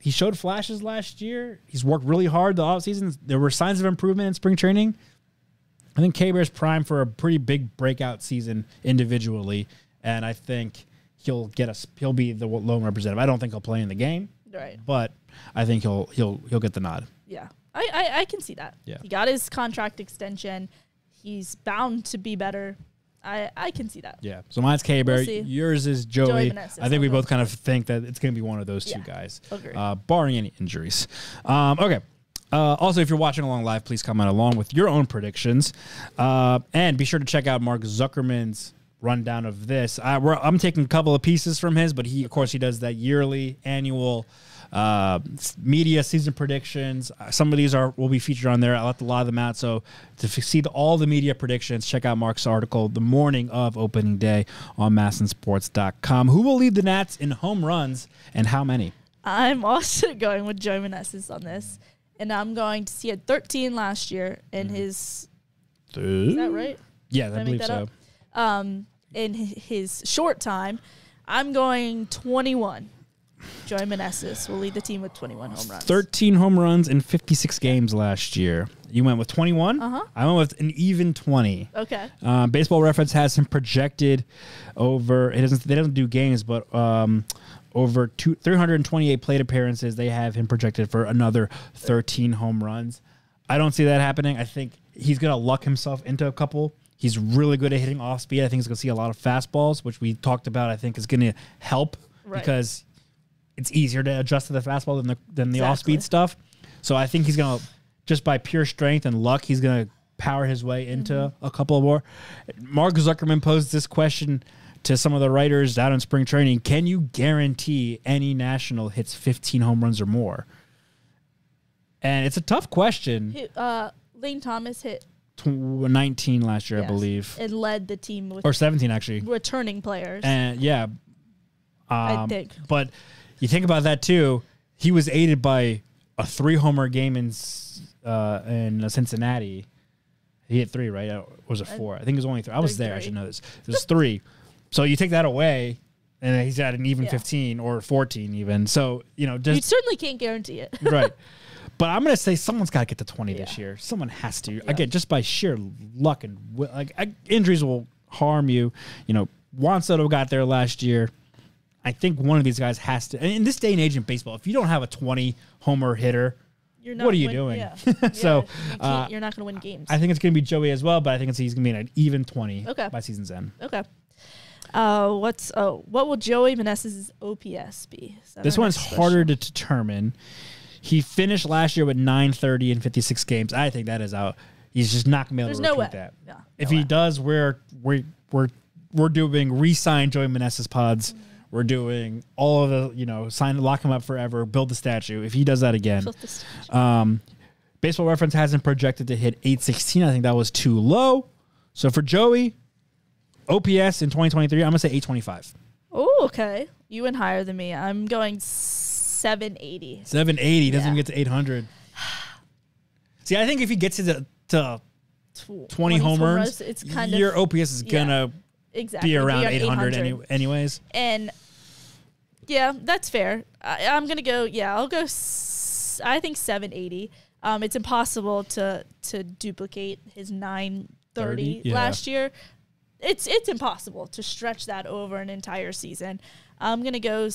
He showed flashes last year. He's worked really hard the offseason. There were signs of improvement in spring training. I think Keibert's prime for a pretty big breakout season individually, and I think he'll get us. He'll be the lone representative. I don't think he'll play in the game, Right. but I think he'll he'll he'll get the nod. Yeah. I, I, I can see that. Yeah. He got his contract extension. He's bound to be better. I, I can see that. Yeah. So mine's Keibert. We'll. Yours is Joey. Meneses, I think we both kind of think that it's going to be one of those two Yeah. guys, uh, barring any injuries. Um, okay. Uh, also, if you're watching along live, please comment along with your own predictions, uh, and be sure to check out Mark Zuckerman's rundown of this. I, we're, I'm taking a couple of pieces from his, but he, of course, he does that yearly, annual uh, media season predictions. Uh, Some of these are will be featured on there. I left a lot of them out. So to see the, all the media predictions, check out Mark's article the morning of opening day on masnsports.com. Who will lead the Nats in home runs and how many? I'm also going with Joe Meneses on this. And I'm going to see a 13 last year in his. Is that right? Yeah, I I believe that so. up? Um, in his short time, I'm going 21. Joey Meneses will lead the team with 21 home runs. 13 home runs in 56 games last year. You went with 21? Uh-huh. I went with an even 20. Okay. Um, Baseball Reference has him projected over. It doesn't. They don't do games, but um, over two, 328 plate appearances. They have him projected for another 13 home runs. I don't see that happening. I think he's gonna luck himself into a couple. He's really good at hitting off speed. I think he's gonna see a lot of fastballs, which we talked about. I think is gonna help Right. because it's easier to adjust to the fastball than the than the Exactly. off speed stuff. So I think he's gonna just by pure strength and luck, he's gonna power his way into Mm-hmm. a couple of more. Mark Zuckerman posed this question to some of the writers out in spring training: Can you guarantee any national hits 15 home runs or more? And it's a tough question. Uh, Lane Thomas hit 19 last year, I believe, and led the team with or 17 actually. returning players. And yeah, I um, think. But you think about that too. He was aided by a three homer game in uh, in Cincinnati. He hit three, right? Or was it four? I think it was only three. I was there. I should know this. It was three. So you take that away, and he's at an even Yeah. 15 or 14 even. So you know, you certainly can't guarantee it. right. But I'm gonna say someone's got to get to 20 this year. Someone has to. Again, just by sheer luck and like injuries will harm you. You know, Juan Soto got there last year. I think one of these guys has to. And in this day and age in baseball, if you don't have a 20 homer hitter, You're What are you win- doing? Yeah. So, Yeah, you can't- uh, you're not going to win games. I think it's gonna be Joey as well. But I think it's, he's gonna be an even 20 Okay. by season's end. okay. Uh, what's oh, what will Joey Meneses' OPS be? This one's harder to determine. He finished last year with 930 in 56 games. I think that is out. He's just not gonna be able There's to no repeat way. that. Yeah, if no he way. does, we're we're we're we're doing re-sign Joey Meneses pods. We're doing all of the you know sign lock him up forever, build the statue. If he does that again, Flip the stage. um, Baseball Reference hasn't projected to hit 816. I think that was too low. So for Joey, OPS in 2023, I'm gonna say 825. Oh, okay. You went higher than me. I'm going 780. 780 doesn't Yeah. even get to 800. See, I think if he gets to the, to Tw- 20 homers, it's kind your of OPS is gonna exactly be around on 800, any, anyways. And yeah, that's fair. I, I'm gonna go. Yeah, I'll go. S- I think 780. Um, it's impossible to to duplicate his 930 30, yeah. last year. It's it's impossible to stretch that over an entire season. I'm gonna go.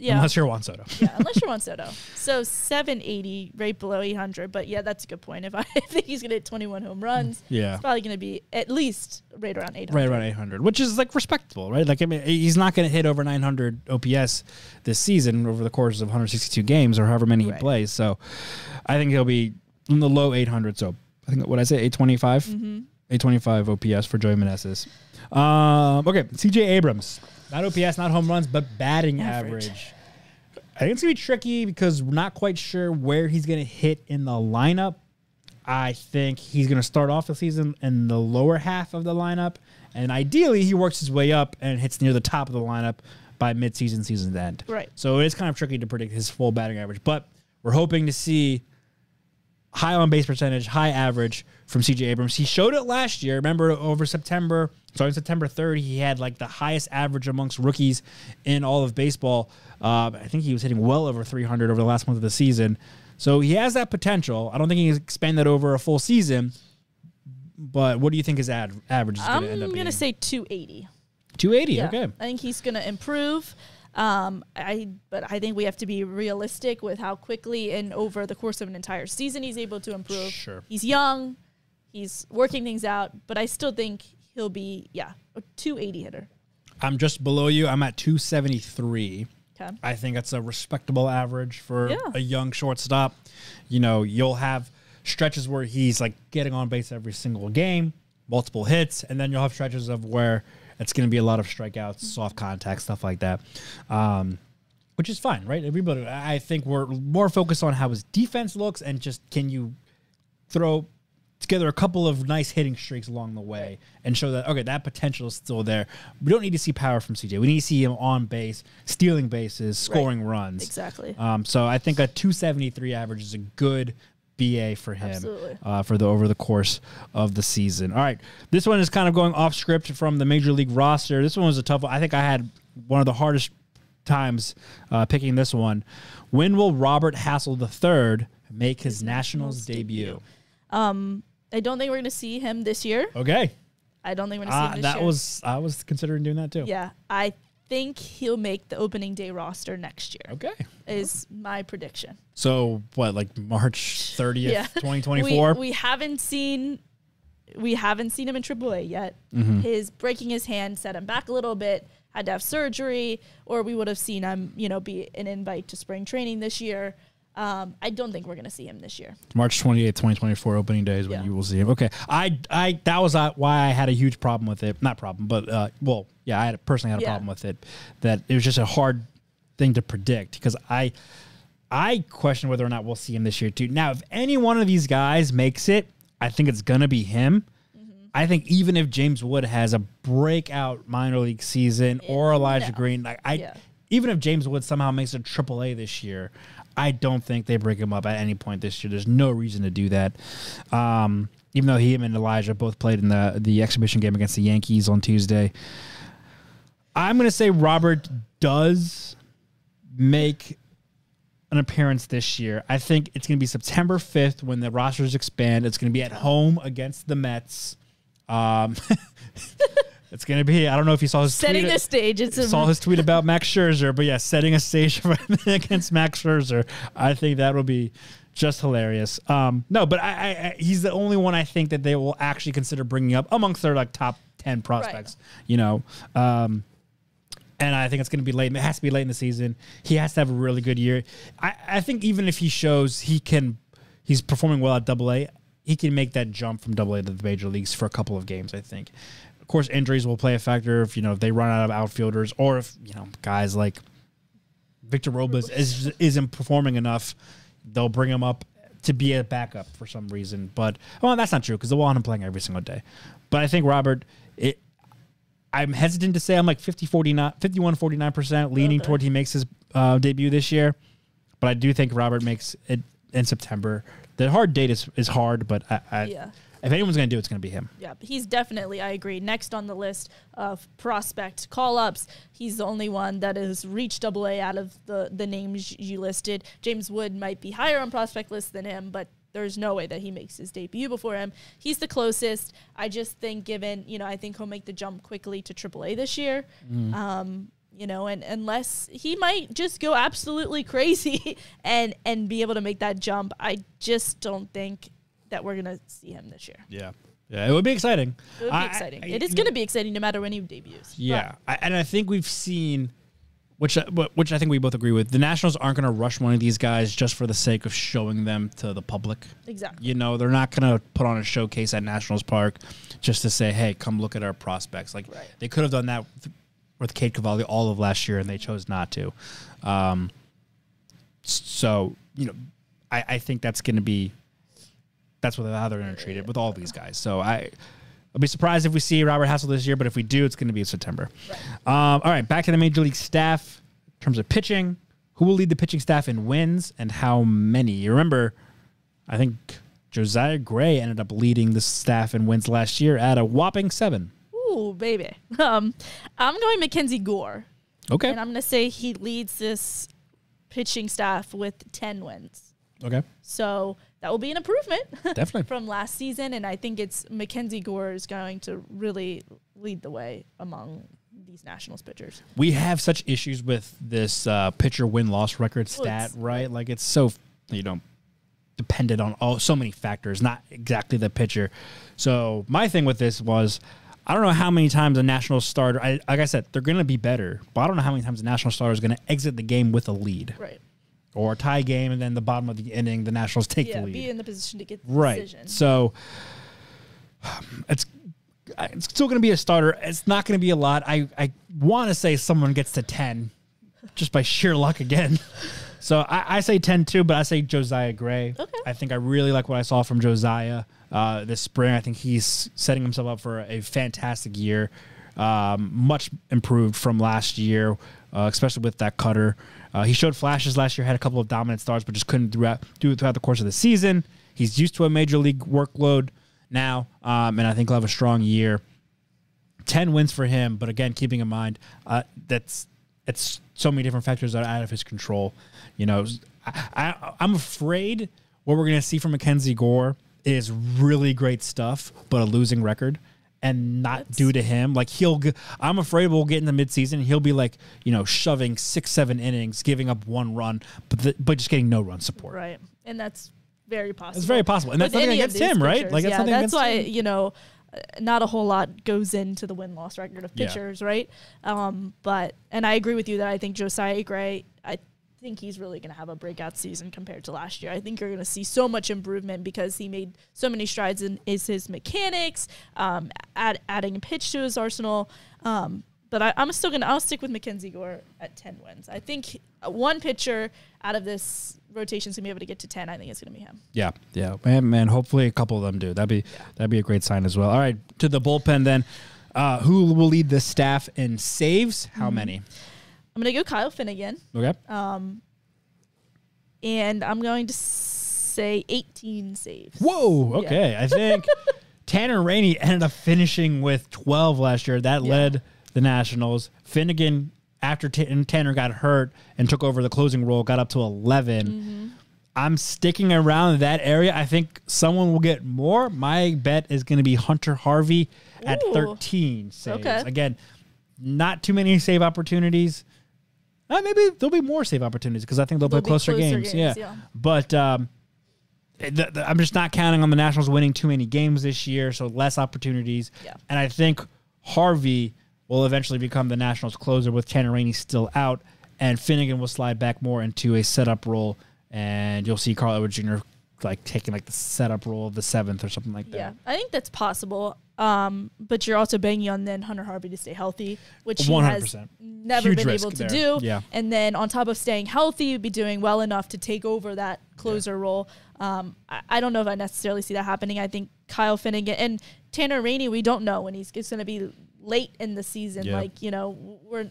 Yeah, Unless you're Juan Soto. yeah, unless you're on Soto. So 780, right below 800. But yeah, that's a good point. If I think he's gonna hit 21 home runs, Yeah. it's probably gonna be at least right around 800. Right around 800, which is like respectable, right? Like I mean, he's not going to hit over 900 OPS this season over the course of 162 games or however many he plays. So, I think he'll be in the low 800. So, I think what I say 825, Mm-hmm. 825 OPS for Joey Meneses. Um, okay, CJ Abrams, not OPS, not home runs, but batting Average. average. I think it's gonna be tricky because we're not quite sure where he's gonna hit in the lineup. I think he's going to start off the season in the lower half of the lineup, and ideally he works his way up and hits near the top of the lineup by midseason season's end. Right. So it's kind of tricky to predict his full batting average, but we're hoping to see high on base percentage, high average from CJ Abrams. He showed it last year. Remember over September, starting September 3rd, he had like the highest average amongst rookies in all of baseball. Uh, I think he was hitting well over 300 over the last month of the season. So he has that potential. I don't think he can expand that over a full season. but what do you think his ad- average is going to end up I'm gonna say 280. 280. Yeah, Okay. I think he's gonna improve. Um, I but I think we have to be realistic with how quickly and over the course of an entire season he's able to improve. Sure. He's young, he's working things out, but I still think he'll be yeah a 280 hitter. I'm just below you. I'm at 273. Okay. I think that's a respectable average for Yeah. a young shortstop. You know, you'll have stretches where he's like getting on base every single game, multiple hits, and then you'll have stretches of where it's going to be a lot of strikeouts, soft contact, stuff like that. Um, which is fine, right? Everybody, I think we're more focused on how his defense looks and just can you throw together a couple of nice hitting streaks along the way and show that okay that potential is still there. We don't need to see power from CJ. We need to see him on base, stealing bases, scoring runs. Exactly. Um, so I think a 273 average is a good BA for him Absolutely. uh, for the over the course of the season. All right, this one is kind of going off script from the major league roster. This one was a tough one. I think I had one of the hardest times uh, picking this one. When will Robert Hassell III make his Nationals debut? I don't think we're gonna see him this year. Okay, I don't think we're gonna see uh, him this that year. was I was considering doing that too. yeah. I think he'll make the opening day roster next year. Okay. Is my prediction. So what, like March 30th, Yeah. 2024? We, we haven't seen we haven't seen him in AAA yet. Mm-hmm. His breaking his hand set him back a little bit. Had to have surgery, or we would have seen him, you know, be an invite to spring training this year. Um, I don't think we're going to see him this year. March 28th, 2024 opening day is when Yeah. you will see him. Okay. I I that was uh, why I had a huge problem with it. Not problem, but uh well, yeah, I had personally had a Yeah. problem with it that it was just a hard thing to predict because I I question whether or not we'll see him this year too. Now, if any one of these guys makes it, I think it's going to be him. Mm-hmm. I think even if James Wood has a breakout minor league season or Elijah no. Green, like I Yeah. Even if James Wood somehow makes a triple A this year, I don't think they break him up at any point this year. There's no reason to do that. Um, even though he and Elijah both played in the the exhibition game against the Yankees on Tuesday. I'm going to say Robert does make an appearance this year. I think it's going to be September 5th when the rosters expand. It's going to be at home against the Mets. Um, it's going to be. I don't know if you saw his Setting tweet. the stage. It's saw his tweet about Max Scherzer, but yeah, setting a stage against Max Scherzer. I think that will be just hilarious. Um, no, but I, I, I, he's the only one I think that they will actually consider bringing up amongst their like top ten prospects. You know, um, and I think it's going to be late. It has to be late in the season. He has to have a really good year. I, I think even if he shows he can, he's performing well at Double A. He can make that jump from Double A to the major leagues for a couple of games. I think. Of course, injuries will play a factor if you know if they run out of outfielders or if you know guys like Victor Robles is isn't performing enough. They'll bring him up to be a backup for some reason. But well, that's not true because they'll want him playing every single day. But I think Robert, it, I'm hesitant to say I'm like 50, 49, 51, 49% leaning Okay. toward he makes his uh, debut this year. But I do think Robert makes it in September. The hard date is, is hard, but I, I, Yeah. If anyone's going to do it, it's going to be him. Yeah, he's definitely, I agree, next on the list of prospect call ups. He's the only one that has reached double A out of the, the names you listed. James Wood might be higher on prospect list than him, but there's no way that he makes his debut before him. He's the closest. I just think, given, you know, I think he'll make the jump quickly to triple A this year. Um, you know, and unless he might just go absolutely crazy and and be able to make that jump, I just don't think that we're gonna see him this year. Yeah. Yeah, it would be exciting. It would be I- exciting. I- it is going to be exciting no matter when he debuts. Yeah, I, and I think we've seen, which I- which I think we both agree with. The Nationals aren't going to rush one of these guys just for the sake of showing them to the public. Exactly. You know, they're not going to put on a showcase at Nationals Park just to say, "Hey, come look at our prospects." Like Right. they could have done that with, with Cade Cavalli all of last year, and they chose not to. Um, so you know, I, I think that's going to be that's what how they're going to treat it with all these guys. So I. I'll be surprised if we see Robert Hassell this year, but if we do, it's going to be in September. Um, all right, back to the major league staff in terms of pitching. Who will lead the pitching staff in wins and how many? You remember, I think Josiah Gray ended up leading the staff in wins last year at a whopping seven. Ooh, baby. Um, I'm going Mackenzie Gore, Okay. and I'm going to say he leads this pitching staff with 10 wins. Okay. So that will be an improvement Definitely. from last season. And I think it's Mackenzie Gore is going to really lead the way among these Nationals pitchers. we have such issues with this uh, pitcher win loss record stat, it's- right? Like it's so you know dependent on all so many factors, not exactly the pitcher. So my thing with this was. I don't know how many times a national starter. I, like I said, they're going to be better, but I don't know how many times a national starter is going to exit the game with a lead Right. Or a tie game, and then the bottom of the inning, the Nationals take Yeah, the lead. be in the position to get the right. decision. So it's it's still going to be a starter. It's not going to be a lot. I I want to say someone gets to ten, just by sheer luck again. So I, I say ten too, but I say Josiah Gray. Okay. I think I really like what I saw from Josiah uh, this spring. I think he's setting himself up for a fantastic year. Um, much improved from last year, uh, especially with that cutter. Uh, he showed flashes last year, had a couple of dominant starts, but just couldn't throughout, do it throughout the course of the season. He's used to a major league workload now, um, and I think he'll have a strong year. 10 wins for him, but again, keeping in mind uh, that's it's so many different factors that are out of his control. You know, I, I'm afraid what we're going to see from Mackenzie Gore is really great stuff, but a losing record. And not due to him, like he'll. I'm afraid we'll get in the midseason. He'll be like, you know, shoving six, seven innings, giving up one run, but the, but just getting no run support. Right. And that's very possible. It's very possible, and that's With nothing against him, right? Like that's yeah, that's why him. you know, uh, not a whole lot goes into the win loss record of Yeah. pitchers, right? Um, but and I agree with you that I think Josiah Gray, think he's really going to have a breakout season compared to last year. I think you're going to see so much improvement because he made so many strides in is his mechanics, um, add, adding a pitch to his arsenal. Um, but I, I'm still gonna I'll stick with Mackenzie Gore at 10 wins. I think uh, one pitcher out of this rotation is gonna be able to get to 10. I think it's gonna be him. Yeah, yeah, man, man. Hopefully, a couple of them do. That'd be that'd be a great sign as well. All right, to the bullpen then. Uh, who will lead the staff in saves? Mm-hmm. How many? I'm gonna go Kyle Finnegan, Okay, Um, and I'm going to say 18 saves. Whoa. Okay. I think Tanner Rainey ended up finishing with 12 last year. That Yeah. led the Nationals. Finnegan, after T- and Tanner got hurt and took over the closing role, got up to 11. Mm-hmm. I'm sticking around that area. I think someone will get more. My bet is going to be Hunter Harvey at 13 saves. Okay. Again, not too many save opportunities. Uh, maybe there'll be more save opportunities because I think they'll, They'll play closer, closer games. games, Yeah. yeah. But um, th- th- I'm just not counting on the Nationals winning too many games this year, so less opportunities. Yeah. And I think Harvey will eventually become the Nationals closer with Tanner Rainey still out, and Finnegan will slide back more into a setup role, and you'll see Carl Edwards Jr. like taking like the setup role of the seventh or something like that. Yeah, I think that's possible. Um, but you're also banging on then Hunter Harvey to stay healthy, which he has 100%. never Huge been able to there. do. Yeah. And then on top of staying healthy, you'd be doing well enough to take over that closer role. Um, I, I don't know if I necessarily see that happening. I think Kyle Finnegan and Tanner Rainey, we don't know when he's going to be late in the season. Yeah. Like you know, we're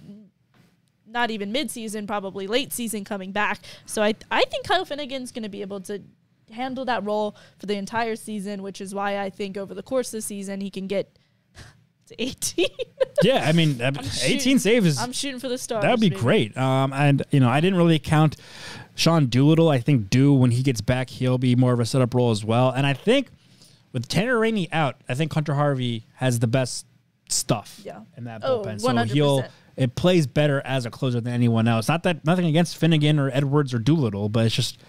not even mid-season, probably late season coming back. So I I think Kyle Finnegan's going to be able to handle that role for the entire season, which is why I think over the course of the season he can get to 18. Yeah, I mean, I mean, 18 shooting- saves. I'm shooting for the stars. That would be great. Um, and you know, I didn't really count Sean Doolittle. I think Do when he gets back, he'll be more of a setup role as well. And I think with Tanner Rainey out, I think Hunter Harvey has the best stuff Yeah. in that Oh, bullpen. so he'll it plays better as a closer than anyone else. Not that nothing against Finnegan or Edwards or Doolittle, but it's just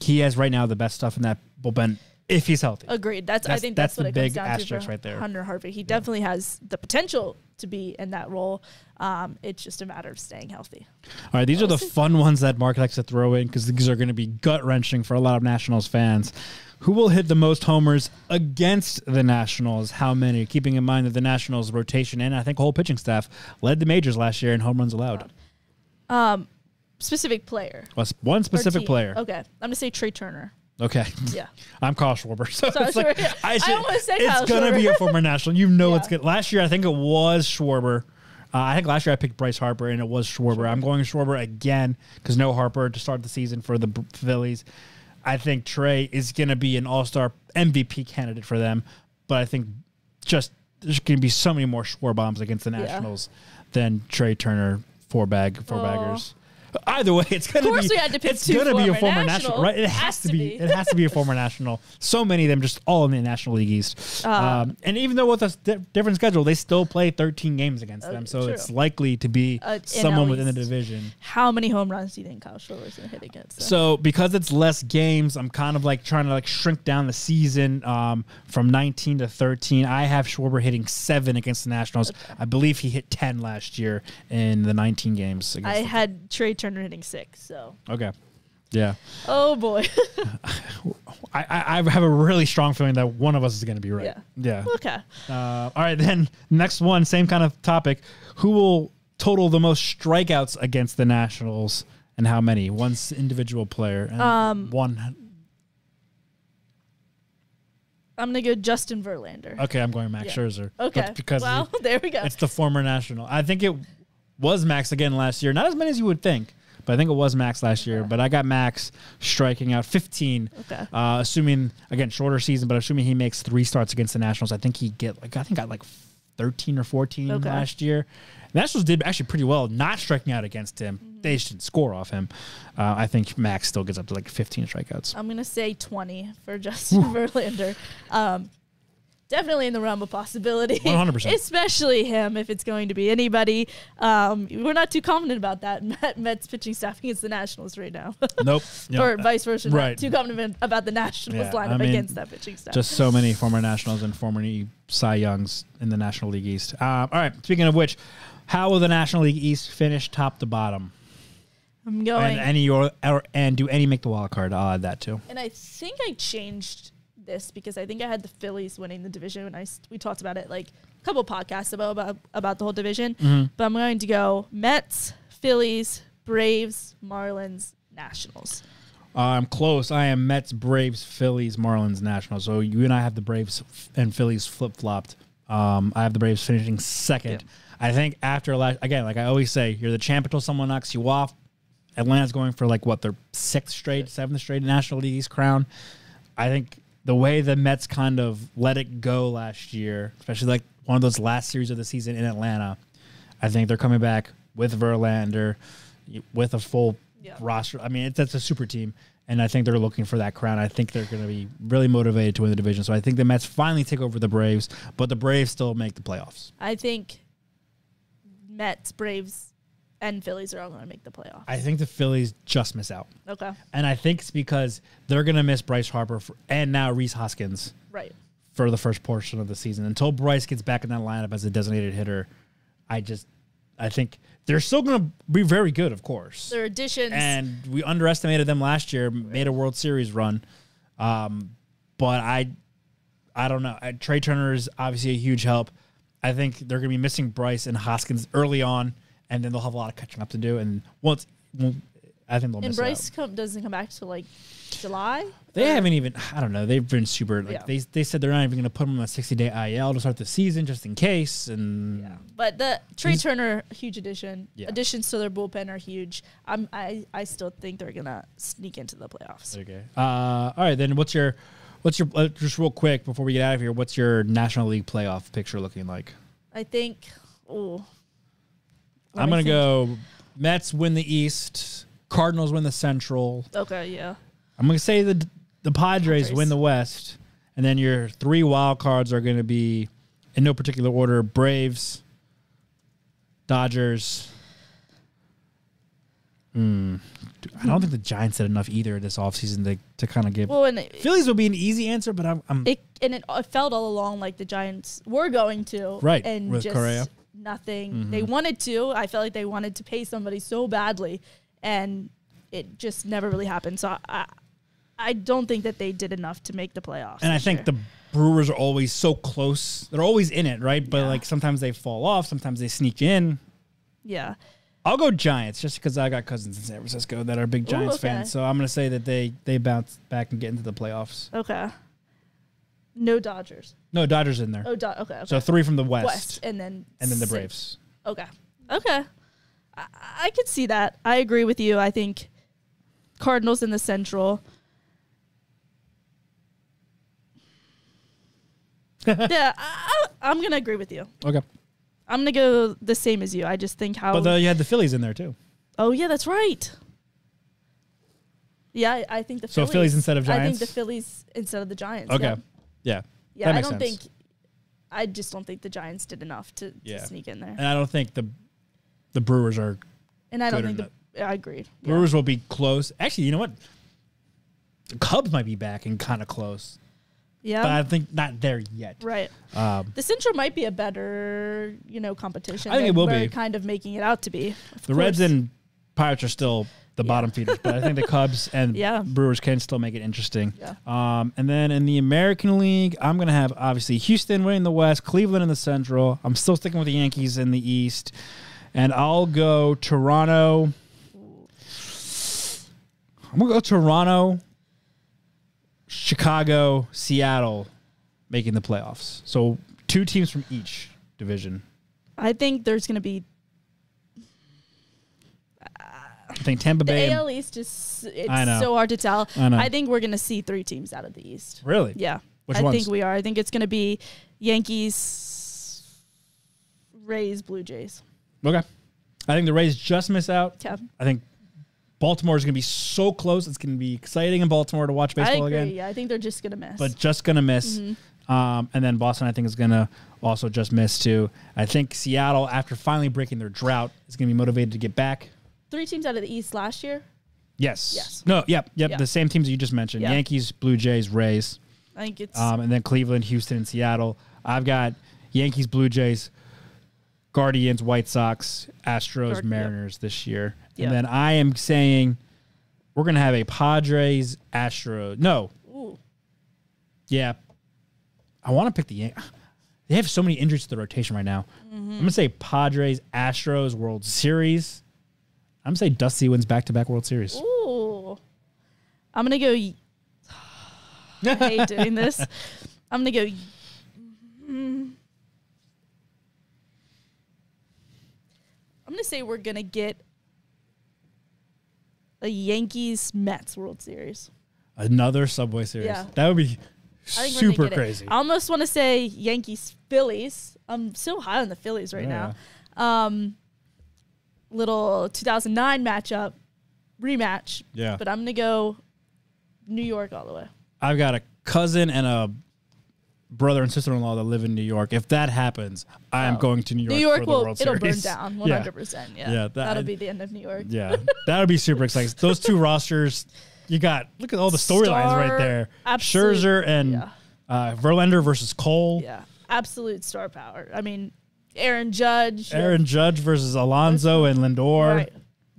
he has right now the best stuff in that bullpen if he's healthy. Agreed. That's, I think that's that's, what the it big comes down asterisk to for right there. Hunter Harvey. He definitely has the potential to be in that role. Um, it's just a matter of staying healthy. All right, these are the fun ones that Mark likes to throw in because these are going to be gut wrenching for a lot of Nationals fans. Who will hit the most homers against the Nationals? How many? Keeping in mind that the Nationals rotation and I think whole pitching staff led the majors last year in home runs allowed. Specific player. Was one specific team. player. Okay. I'm going to say Trey Turner. Okay. Yeah. I'm Kyle Schwarber. So it's like. I I should, almost said it's going to be a former National. You know Yeah. it's good. Last year, I think it was Schwarber. Uh, I think last year I picked Bryce Harper and it was Schwarber. I'm going Schwarber again because no Harper to start the season for the Phillies. I think Trey is going to be an all star MVP candidate for them. But I think just there's going to be so many more Schwar bombs against the Yeah. Nationals than Trey Turner four bag four baggers. Either way, it's gonna Of course be. we had to pick it's two gonna be a former national. national, right? It has, to be. It has to be a former national. So many of them, just all in the National League East. um, and even though with a di- different schedule, they still play 13 games against them. So true. it's likely to be Uh, someone within the division. How many home runs do you think Kyle Schwarber's gonna hit against? them? So because it's less games, I'm kind of like trying to like shrink down the season um, from 19 to 13. I have Schwarber hitting seven against the Nationals. I believe he hit 10 last year in the 19 games. Against I the- had Trey Turner hitting six. So okay. Yeah, oh boy. I, I I have a really strong feeling that one of us is going to be right. Yeah. Yeah. okay. Uh, all right, then next one, same kind of topic. Who will total the most strikeouts against the Nationals, and how many? One individual player. And Um, one. I'm gonna go Justin Verlander. Okay, I'm going Max Yeah. Scherzer. Okay. Because well, there we go. it's the former National. I think it was Max again last year. Not as many as you would think, but I think it was Max last year. But I got Max striking out 15. Okay. Uh, assuming again shorter season, but assuming he makes three starts against the Nationals, I think he get like I think got like 13 or 14 Okay. last year. The Nationals did actually pretty well not striking out against him. Mm-hmm. They just didn't score off him. Uh, I think Max still gets up to like 15 strikeouts. I'm gonna say 20 for Justin Verlander. Um, definitely in the realm of possibility. 100%. Especially him if it's going to be anybody. Um, we're not too confident about that. Met, Mets pitching staff against the Nationals right now, nope. Yeah. or vice versa. Right. Too confident about the Nationals Yeah, lineup I mean, against that pitching staff. Just so many former Nationals and former Cy Youngs in the National League East. Uh, all right. Speaking of which, how will the National League East finish top to bottom? I'm going. And any or, or and do any make the wild card? I'll add that too. And I think I changed this because I think I had the Phillies winning the division when I we talked about it like a couple podcasts about about, about the whole division. Mm-hmm. But I'm going to go Mets, Phillies, Braves, Marlins, Nationals. I'm close. I am Mets, Braves, Phillies, Marlins, Nationals. So you and I have the Braves and Phillies flip flopped. Um, I have the Braves finishing second. I think after last again, like I always say, you're the champ until someone knocks you off. Atlanta's going for like what their sixth straight, seventh straight National League East crown. I think the way the Mets kind of let it go last year, especially like one of those last series of the season in Atlanta, I think they're coming back with Verlander, with a full Yeah. roster. I mean, it's, that's a super team, and I think they're looking for that crown. I think they're going to be really motivated to win the division. So I think the Mets finally take over the Braves, but the Braves still make the playoffs. I think Mets, Braves, and Phillies are all going to make the playoffs. I think the Phillies just miss out. okay, And I think it's because they're going to miss Bryce Harper for, and now Rhys Hoskins right. for the first portion of the season. Until Bryce gets back in that lineup as a designated hitter, I just I think they're still going to be very good, of course. Their additions. and we underestimated them last year, made a World Series run. Um, but I I don't know. Uh, Trey Turner is obviously a huge help. I think they're going to be missing Bryce and Hoskins early on, and then they'll have a lot of catching up to do. And once, well, I think they'll and miss Bryce come, doesn't come back till like July. They haven't even. I don't know. They've been super. Like Yeah. they they said they're not even going to put him on a sixty day IL to start the season just in case. And yeah, But the Trey Turner, huge addition. Yeah. Additions to their bullpen are huge. I'm, I I still think they're gonna sneak into the playoffs. okay. Uh, all right. Then what's your what's your uh, just real quick before we get out of here? What's your National League playoff picture looking like? I think. Oh, I'm gonna go. Mets win the East. Cardinals win the Central. Okay, yeah. I'm gonna say the the Padres, Padres. win the West, and then your three wild cards are gonna be, in no particular order: Braves, Dodgers. Hmm. I don't think the Giants did enough either this offseason to to kind of give. Well, and it, Phillies would be an easy answer, but I'm, I'm it and it, it felt all along like the Giants were going to, Right, And with just Correa. Mm-hmm. nothing. They wanted to. I felt like they wanted to pay somebody so badly, and it just never really happened. So I, I, don't think that they did enough to make the playoffs. And I think year. the Brewers are always so close. They're always in it, right? But Yeah. like sometimes they fall off, sometimes they sneak in. yeah. I'll go Giants just because I got cousins in San Francisco that are big Giants okay. fans. So I'm going to say that they they bounce back and get into the playoffs. Okay. No Dodgers. No, Dodgers in there. Oh, Do- okay. okay. So three from the West, West, and then and then the six. Braves. Okay. Okay. I, I could see that. I agree with you. I think Cardinals in the Central. yeah, I, I, I'm gonna agree with you. Okay. I'm gonna go the same as you. I just think how. But uh, you had the Phillies in there too. Oh yeah, that's right. Yeah, I, I think the So Phillies, Phillies instead of I think the Phillies instead of the Giants. Okay. Yeah, Yeah. yeah I don't sense. think. I just don't think the Giants did enough to, to Yeah. sneak in there, And I don't think the the Brewers are and I don't think the. I agreed. Yeah. Brewers will be close. Actually, you know what? The Cubs might be back and kind of close, Yeah. but I think not there yet. right. Um, The Central might be a better, you know, competition. I think it will be. kind of making it out to be. The Reds and Pirates are still the bottom feeders, but I think the Cubs and Yeah. Brewers can still make it interesting. Yeah. Um, and then in the American League, I'm going to have obviously Houston winning the West, Cleveland in the Central. I'm still sticking with the Yankees in the East, and I'll go Toronto. I'm gonna go Toronto, Chicago, Seattle, making the playoffs. So two teams from each division. I think there's going to be I think Tampa the Bay. AL East. Is it's so hard to tell. I know. think we're going to see three teams out of the East. Really? Yeah, Which I ones? think we are. I think it's going to be Yankees, Rays, Blue Jays. Okay. I think the Rays just miss out. Yeah. I think Baltimore is going to be so close. It's going to be exciting in Baltimore to watch I baseball agree. again, Yeah, I think they're just going to miss. but just going to miss. Um, and then Boston, I think, is going to also just miss too. I think Seattle, after finally breaking their drought, is going to be motivated to get back. Three teams out of the East last year. Yes. Yes. No. Yep. Yep. Yeah. The same teams you just mentioned: Yeah. Yankees, Blue Jays, Rays, I think it's um, and then Cleveland, Houston, and Seattle. I've got Yankees, Blue Jays, Guardians, White Sox, Astros, Guard- yep. Mariners this year. Yep. And then I am saying we're gonna have a Padres, Astros. No, ooh, yeah, I want to pick the. Yan- They have so many injuries to the rotation right now. Mm-hmm. I'm gonna say Padres, Astros, World Series. I'm gonna say Dusty wins back-to-back World Series. ooh. I'm gonna go. I hate doing this. I'm gonna go. mm. I'm gonna say we're gonna get a Yankees Mets World Series. Another Subway Series. Yeah. That would be I think we're gonna super get it. crazy. I almost want to say Yankees Phillies. I'm so high on the Phillies right Yeah. now. Um, little 2009 matchup rematch. Yeah. But I'm gonna go New York all the way. I've got a cousin and a brother and sister in law that live in New York. If that happens, I am Oh. going to New York. New York will it'll burn Series. down Yeah. 100. percent Yeah, Yeah, that- that'll be the end of New York. Yeah, that'll be super exciting. Those two rosters, you got look at all the storylines right there. absolute- Scherzer and yeah. uh, Verlander versus Cole. Yeah, absolute star power. I mean, Aaron Judge. Aaron Judge versus Alonso and Lindor. Right.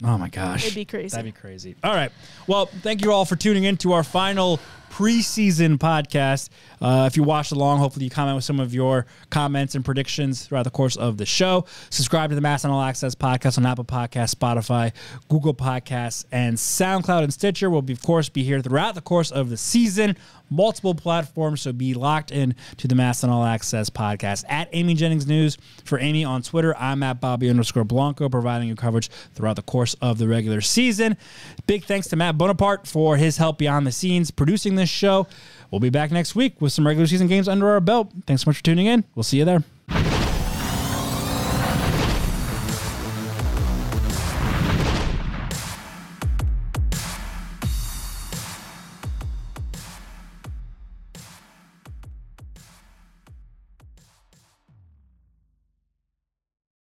Oh my gosh. It'd be crazy. That'd be crazy. All right. Well, thank you all for tuning in to our final preseason podcast. Uh, if you watched along, hopefully you comment with some of your comments and predictions throughout the course of the show. Subscribe to the MASN All Access podcast on Apple Podcasts, Spotify, Google Podcasts, and SoundCloud and Stitcher. We'll, be, of course, be here throughout the course of the season, multiple platforms. So be locked in to the MASN All Access podcast. At Amy Jennings News for Amy on Twitter, I'm at Bobby underscore Blanco, providing you coverage throughout the course of the regular season. Big thanks to Matt Bonaparte for his help behind the scenes producing this show. We'll be back next week with some regular season games under our belt. Thanks so much for tuning in. We'll see you there.